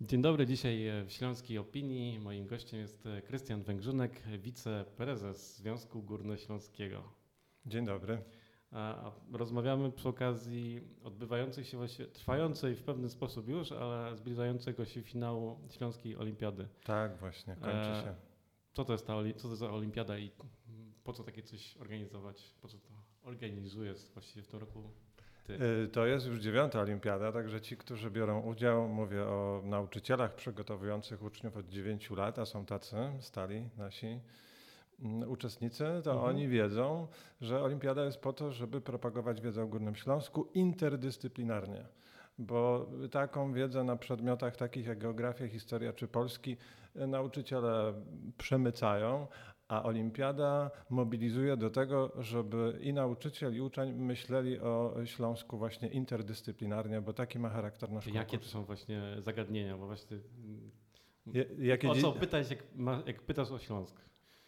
Dzień dobry, dzisiaj w Śląskiej Opinii. Moim gościem jest Krystian Węgrzynek, wiceprezes Związku Górnośląskiego. Dzień dobry. Rozmawiamy przy okazji odbywającej się właśnie, trwającej w pewien sposób już, ale zbliżającego się finału Śląskiej Olimpiady. Tak, właśnie, kończy się. Co to jest ta co to za olimpiada i po co takie coś organizować? Po co to organizuje właściwie w tym roku to jest już dziewiąta olimpiada, także ci, którzy biorą udział, mówię o nauczycielach przygotowujących uczniów od dziewięciu lat, a są tacy stali nasi mm, uczestnicy, to mhm. oni wiedzą, że olimpiada jest po to, żeby propagować wiedzę o Górnym Śląsku interdyscyplinarnie bo taką wiedzę na przedmiotach takich jak geografia, historia czy polski y, nauczyciele przemycają, a olimpiada mobilizuje do tego, żeby i nauczyciel, i uczeń myśleli o Śląsku właśnie interdyscyplinarnie, bo taki ma charakter nasz Jakie to są właśnie zagadnienia? Bo właśnie jakie o co pytać, jak, jak pytasz o Śląsk?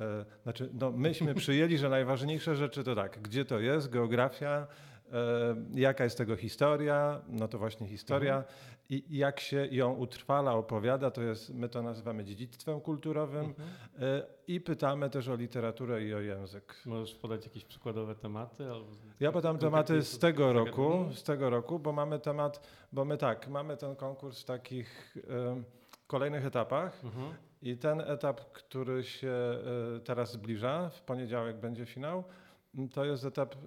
E, znaczy, no, myśmy przyjęli, że najważniejsze rzeczy to tak, gdzie to jest, geografia, E, jaka jest tego historia, no to właśnie historia mhm. I jak się ją utrwala, opowiada, to jest, my to nazywamy dziedzictwem kulturowym mhm. E, i pytamy też o literaturę i o język. Możesz podać jakieś przykładowe tematy? Albo ja podam tematy z tego roku, z tego roku, bo mamy temat, bo my tak, mamy ten konkurs w takich y, kolejnych etapach mhm. i ten etap, który się y, teraz zbliża, w poniedziałek będzie finał, to jest etap y,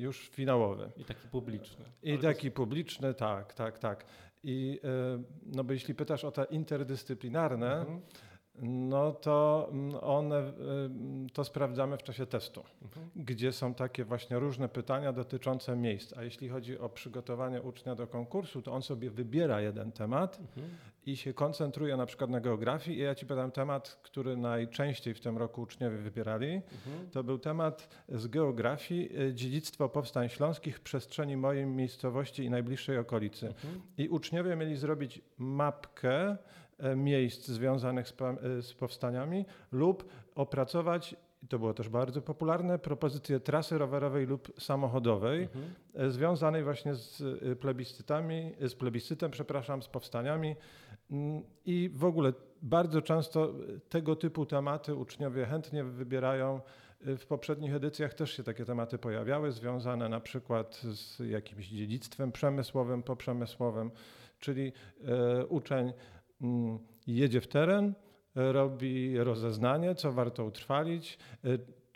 już finałowy. I taki publiczny. I taki jest... publiczny, tak, tak, tak. I y, no bo jeśli pytasz o te interdyscyplinarne, mhm no to mm, one, y, to sprawdzamy w czasie testu, mhm. gdzie są takie właśnie różne pytania dotyczące miejsc. A jeśli chodzi o przygotowanie ucznia do konkursu, to on sobie wybiera jeden temat mhm. I się koncentruje na przykład na geografii. I ja ci podam temat, który najczęściej w tym roku uczniowie wybierali. Mhm. To był temat z geografii y, dziedzictwo powstań śląskich w przestrzeni mojej miejscowości i najbliższej okolicy. Mhm. I uczniowie mieli zrobić mapkę E, miejsc związanych z, e, z powstaniami lub opracować to było też bardzo popularne, propozycje trasy rowerowej lub samochodowej mhm. E, związanej właśnie z plebiscytami, z plebiscytem, przepraszam, z powstaniami i w ogóle bardzo często tego typu tematy uczniowie chętnie wybierają. W poprzednich edycjach też się takie tematy pojawiały, związane na przykład z jakimś dziedzictwem przemysłowym, poprzemysłowym, czyli uczeń Mm, jedzie w teren, robi rozeznanie, co warto utrwalić.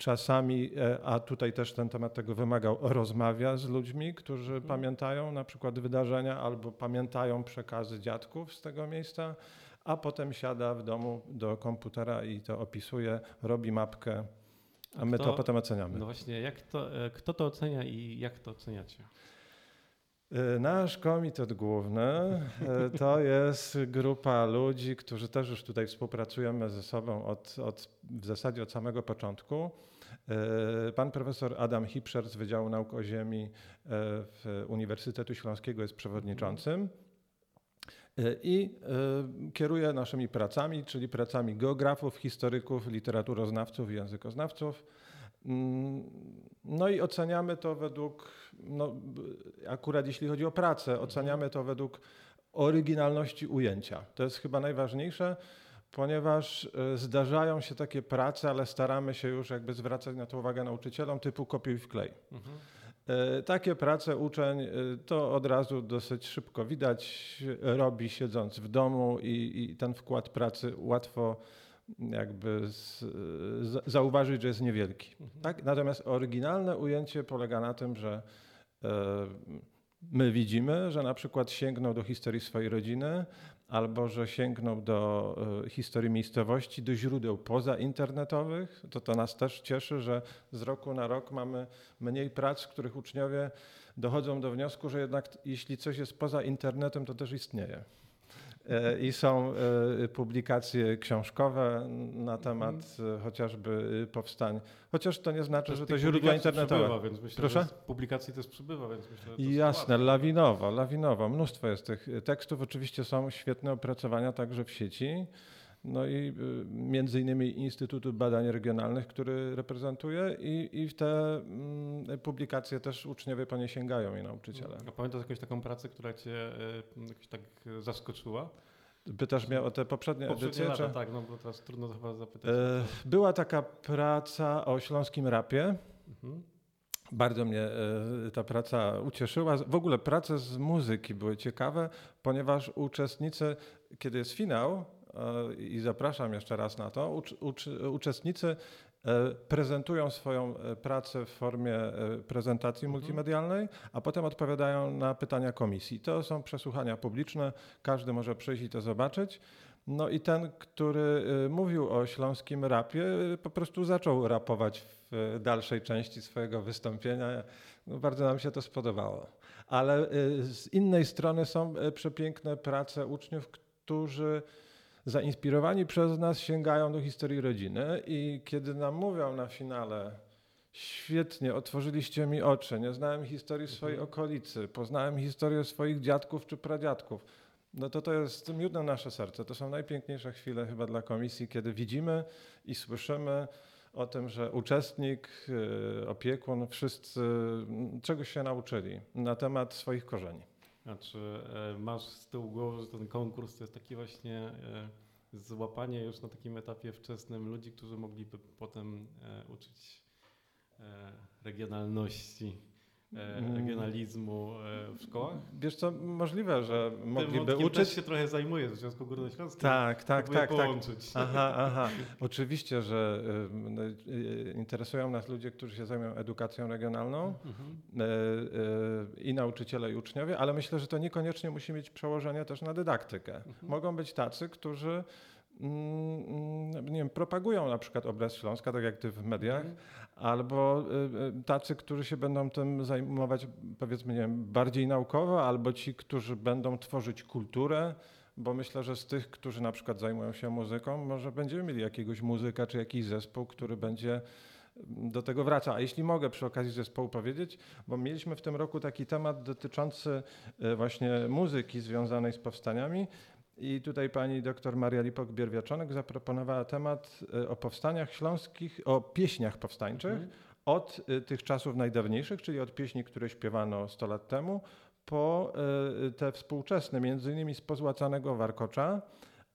Czasami, e, a tutaj też ten temat tego wymagał, rozmawia z ludźmi, którzy mhm. pamiętają na przykład wydarzenia albo pamiętają przekazy dziadków z tego miejsca, a potem siada w domu do komputera i to opisuje, robi mapkę, a my kto, to potem oceniamy. No właśnie, jak to, e, kto to ocenia i jak to oceniacie? E, nasz komitet główny to jest grupa ludzi, którzy też już tutaj współpracujemy ze sobą od, od, w zasadzie od samego początku. E, pan profesor Adam Hipscher z Wydziału Nauk o Ziemi w Uniwersytetu Śląskiego jest przewodniczącym i kieruje naszymi pracami, czyli pracami geografów, historyków, literaturoznawców i językoznawców. Mm, no i oceniamy to według, no, akurat jeśli chodzi o pracę, oceniamy to według oryginalności ujęcia. To jest chyba najważniejsze, ponieważ e, zdarzają się takie prace, ale staramy się już jakby zwracać na to uwagę nauczycielom typu kopiuj wklej. Mhm. E, takie prace uczeń e, to od razu dosyć szybko widać, robi siedząc w domu i, i ten wkład pracy łatwo jakby z, z, zauważyć, że jest niewielki. Mhm. Tak? Natomiast oryginalne ujęcie polega na tym, że my widzimy, że na przykład sięgnął do historii swojej rodziny, albo że sięgnął do e, historii miejscowości, do źródeł pozainternetowych. To to nas też cieszy, że z roku na rok mamy mniej prac, w których uczniowie dochodzą do wniosku, że jednak jeśli coś jest poza internetem, to też istnieje. E, I są e, publikacje książkowe na temat mhm. chociażby powstań. Chociaż to nie znaczy, to że to źródła internetowe. Przybywa, więc myślę, Proszę? publikacji też przybywa, więc myślę, że Jasne, lawinowo, lawinowo. Mnóstwo jest tych tekstów. Oczywiście są świetne opracowania także w sieci. No i y, między innymi Instytutu Badań Regionalnych, który reprezentuję i, i w te mm, publikacje też uczniowie po nie sięgają i nauczyciele. A pamiętasz jakąś taką pracę, która cię y, jakoś tak zaskoczyła? Pytasz mnie o te poprzednie, Poprzednie edycje? lata, czy- tak, no bo teraz trudno to chyba zapytać. E, Była taka praca o śląskim rapie. Mhm. Bardzo mnie e, ta praca ucieszyła. W ogóle prace z muzyki były ciekawe, ponieważ uczestnicy, kiedy jest finał, i zapraszam jeszcze raz na to, ucz, ucz, uczestnicy e, prezentują swoją e, pracę w formie e, prezentacji Mhm. multimedialnej, a potem odpowiadają na pytania komisji. To są przesłuchania publiczne, każdy może przyjść i to zobaczyć. No i ten, który mówił o śląskim rapie, po prostu zaczął rapować w dalszej części swojego wystąpienia. No, bardzo nam się to spodobało. Ale z innej strony są przepiękne prace uczniów, którzy zainspirowani przez nas sięgają do historii rodziny i kiedy nam mówią na finale Świetnie, otworzyliście mi oczy. Nie znałem historii swojej Mhm. okolicy, poznałem historię swoich dziadków czy pradziadków. No to to jest miód na nasze serce. To są najpiękniejsze chwile chyba dla komisji, kiedy widzimy i słyszymy o tym, że uczestnik, yy, opiekun, wszyscy czegoś się nauczyli na temat swoich korzeni. A czy e, masz z tyłu głowy, że ten konkurs to jest takie właśnie e, złapanie już na takim etapie wczesnym ludzi, którzy mogliby potem e, uczyć regionalności. Regionalizmu e, w szkołach? Wiesz co, możliwe, że mogliby uczyć. też się trochę zajmuję w Związku Górnośląskim. Tak, tak, tak, tak. połączyć. Aha, aha. Oczywiście, że y, y, interesują nas ludzie, którzy się zajmują edukacją regionalną. Mhm. e, e, i nauczyciele, i uczniowie, ale myślę, że to niekoniecznie musi mieć przełożenie też na dydaktykę. Mhm. Mogą być tacy, którzy mm, mm, nie wiem, propagują na przykład obraz Śląska, tak jak ty w mediach, Mhm. albo y, y, tacy, którzy się będą tym zajmować powiedzmy nie wiem, bardziej naukowo, albo ci, którzy będą tworzyć kulturę, bo myślę, że z tych, którzy na przykład zajmują się muzyką, może będziemy mieli jakiegoś muzyka czy jakiś zespół, który będzie do tego wraca. A jeśli mogę przy okazji zespołu powiedzieć, bo mieliśmy w tym roku taki temat dotyczący e, właśnie muzyki związanej z powstaniami i tutaj pani doktor Maria Lipok-Bierwiaczonek zaproponowała temat e, o powstaniach śląskich, o pieśniach powstańczych Mhm. od y, tych czasów najdawniejszych, czyli od pieśni, które śpiewano 100 lat temu, po y, te współczesne, między innymi z pozłacanego warkocza,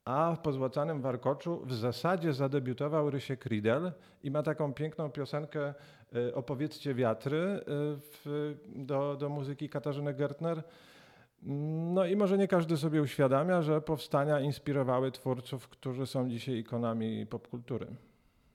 a w pozłacanym warkoczu w zasadzie zadebiutował Rysiek Riedel i ma taką piękną piosenkę Opowiedzcie wiatry w, do, do muzyki Katarzyny Gertner. No i może nie każdy sobie uświadamia, że powstania inspirowały twórców, którzy są dzisiaj ikonami popkultury.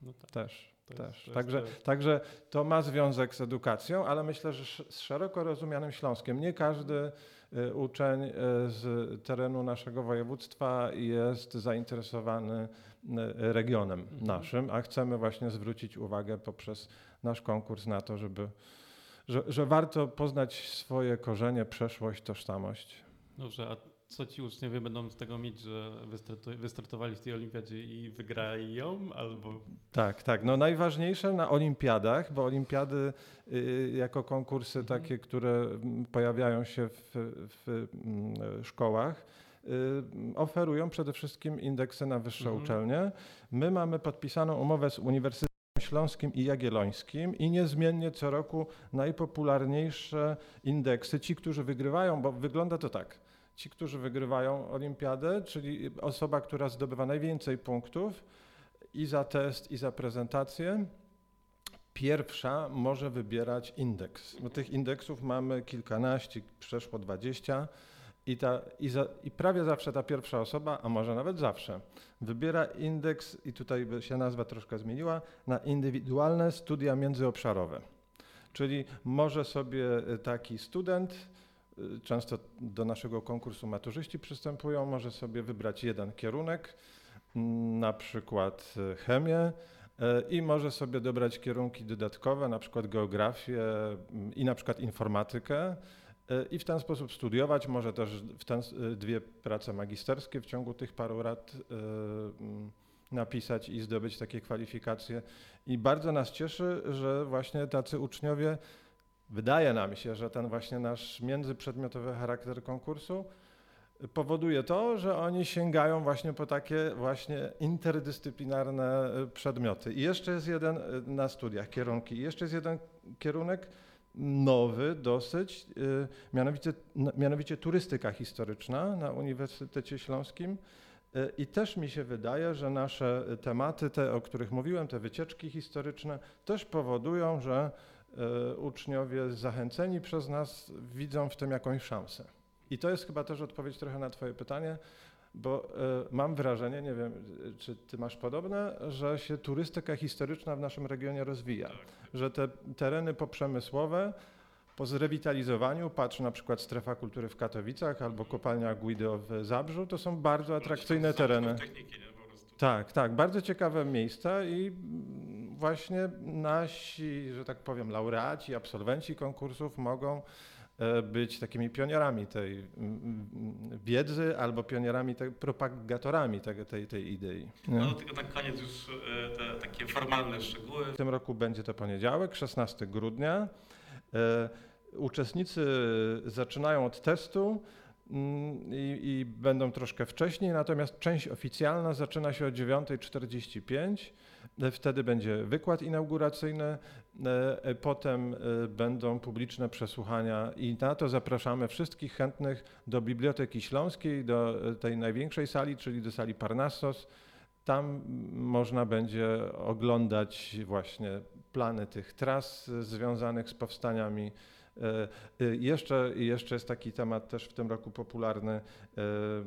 No tak. Też. To jest- Też. jest Także, to- także to ma związek z edukacją, ale myślę, że z szeroko rozumianym Śląskiem. Nie każdy y, uczeń y, z terenu naszego województwa jest zainteresowany y, regionem Mhm. naszym, a chcemy właśnie zwrócić uwagę poprzez nasz konkurs na to, żeby, że, że warto poznać swoje korzenie, przeszłość, tożsamość. Dobrze, a co ci uczniowie będą z tego mieć, że wystartowali w tej olimpiadzie i wygrali ją, albo Tak, tak. No najważniejsze na olimpiadach, bo olimpiady y, jako konkursy Mhm. takie, które mm, pojawiają się w, w mm, szkołach, y, oferują przede wszystkim indeksy na wyższe Mhm. uczelnie. My mamy podpisaną umowę z Uniwersytetem Śląskim i Jagiellońskim i niezmiennie co roku najpopularniejsze indeksy, ci, którzy wygrywają, bo wygląda to tak. Ci, którzy wygrywają olimpiadę, czyli osoba, która zdobywa najwięcej punktów, i za test, i za prezentację. Pierwsza może wybierać indeks. Bo tych indeksów mamy kilkanaście, przeszło dwadzieścia. I, ta, i, za, I prawie zawsze ta pierwsza osoba, a może nawet zawsze, wybiera indeks, i tutaj się nazwa troszkę zmieniła, na indywidualne studia międzyobszarowe. Czyli może sobie y, taki student, y, często do naszego konkursu maturzyści przystępują, może sobie wybrać jeden kierunek, mm, na przykład y, chemię i może sobie dobrać kierunki dodatkowe, na przykład geografię mm, i na przykład informatykę i w ten sposób studiować, może też w ten, y, dwie prace magisterskie w ciągu tych paru lat y, mm, napisać i zdobyć takie kwalifikacje. I bardzo nas cieszy, że właśnie tacy uczniowie, wydaje nam się, że ten właśnie nasz międzyprzedmiotowy charakter konkursu powoduje to, że oni sięgają właśnie po takie właśnie interdyscyplinarne y, przedmioty. I jeszcze jest jeden na studiach kierunki. I jeszcze jest jeden kierunek nowy dosyć, y, mianowicie, mianowicie turystyka historyczna na Uniwersytecie Śląskim. Y, I też mi się wydaje, że nasze tematy, te o których mówiłem, te wycieczki historyczne, też powodują, że y, uczniowie zachęceni przez nas widzą w tym jakąś szansę. I to jest chyba też odpowiedź trochę na Twoje pytanie, bo y, mam wrażenie, nie wiem, czy Ty masz podobne, że się turystyka historyczna w naszym regionie rozwija. Że te tereny poprzemysłowe po zrewitalizowaniu, patrz na przykład strefa kultury w Katowicach albo kopalnia Guido w Zabrzu, to są bardzo atrakcyjne tereny. Tak, tak, bardzo ciekawe miejsca i mm, właśnie nasi, że tak powiem, laureaci, absolwenci konkursów mogą e, być takimi pionierami tej wiedzy albo pionierami, tej, propagatorami tej, tej, tej idei. nie? No tylko tak koniec już e, te takie formalne szczegóły. W tym roku będzie to poniedziałek, 16 grudnia. E, Uczestnicy zaczynają od testu i, i będą troszkę wcześniej, natomiast część oficjalna zaczyna się o 9.45. E, Wtedy będzie wykład inauguracyjny, e, e, potem będą publiczne przesłuchania i na to zapraszamy wszystkich chętnych do Biblioteki Śląskiej, do tej największej sali, czyli do sali Parnassos. Tam mm, można będzie oglądać właśnie plany tych tras związanych z powstaniami. E, e, Jeszcze, jeszcze jest taki temat też w tym roku popularny,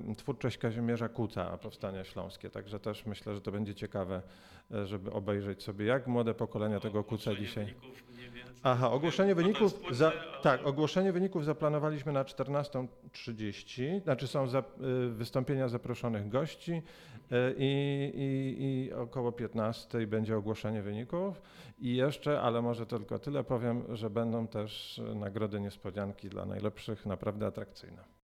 e, twórczość Kazimierza Kuta, powstania śląskie. Także też myślę, że to będzie ciekawe, żeby obejrzeć sobie, jak młode pokolenia tego Kuca dzisiaj. Aha, ogłoszenie No wyników. Za, ale- tak, ogłoszenie wyników zaplanowaliśmy na 14.30. Znaczy są za, y, wystąpienia zaproszonych gości y, i, i, i około 15 będzie ogłoszenie wyników. I jeszcze, ale może tylko tyle powiem, że będą też y, nagrody niespodzianki dla najlepszych, naprawdę atrakcyjne.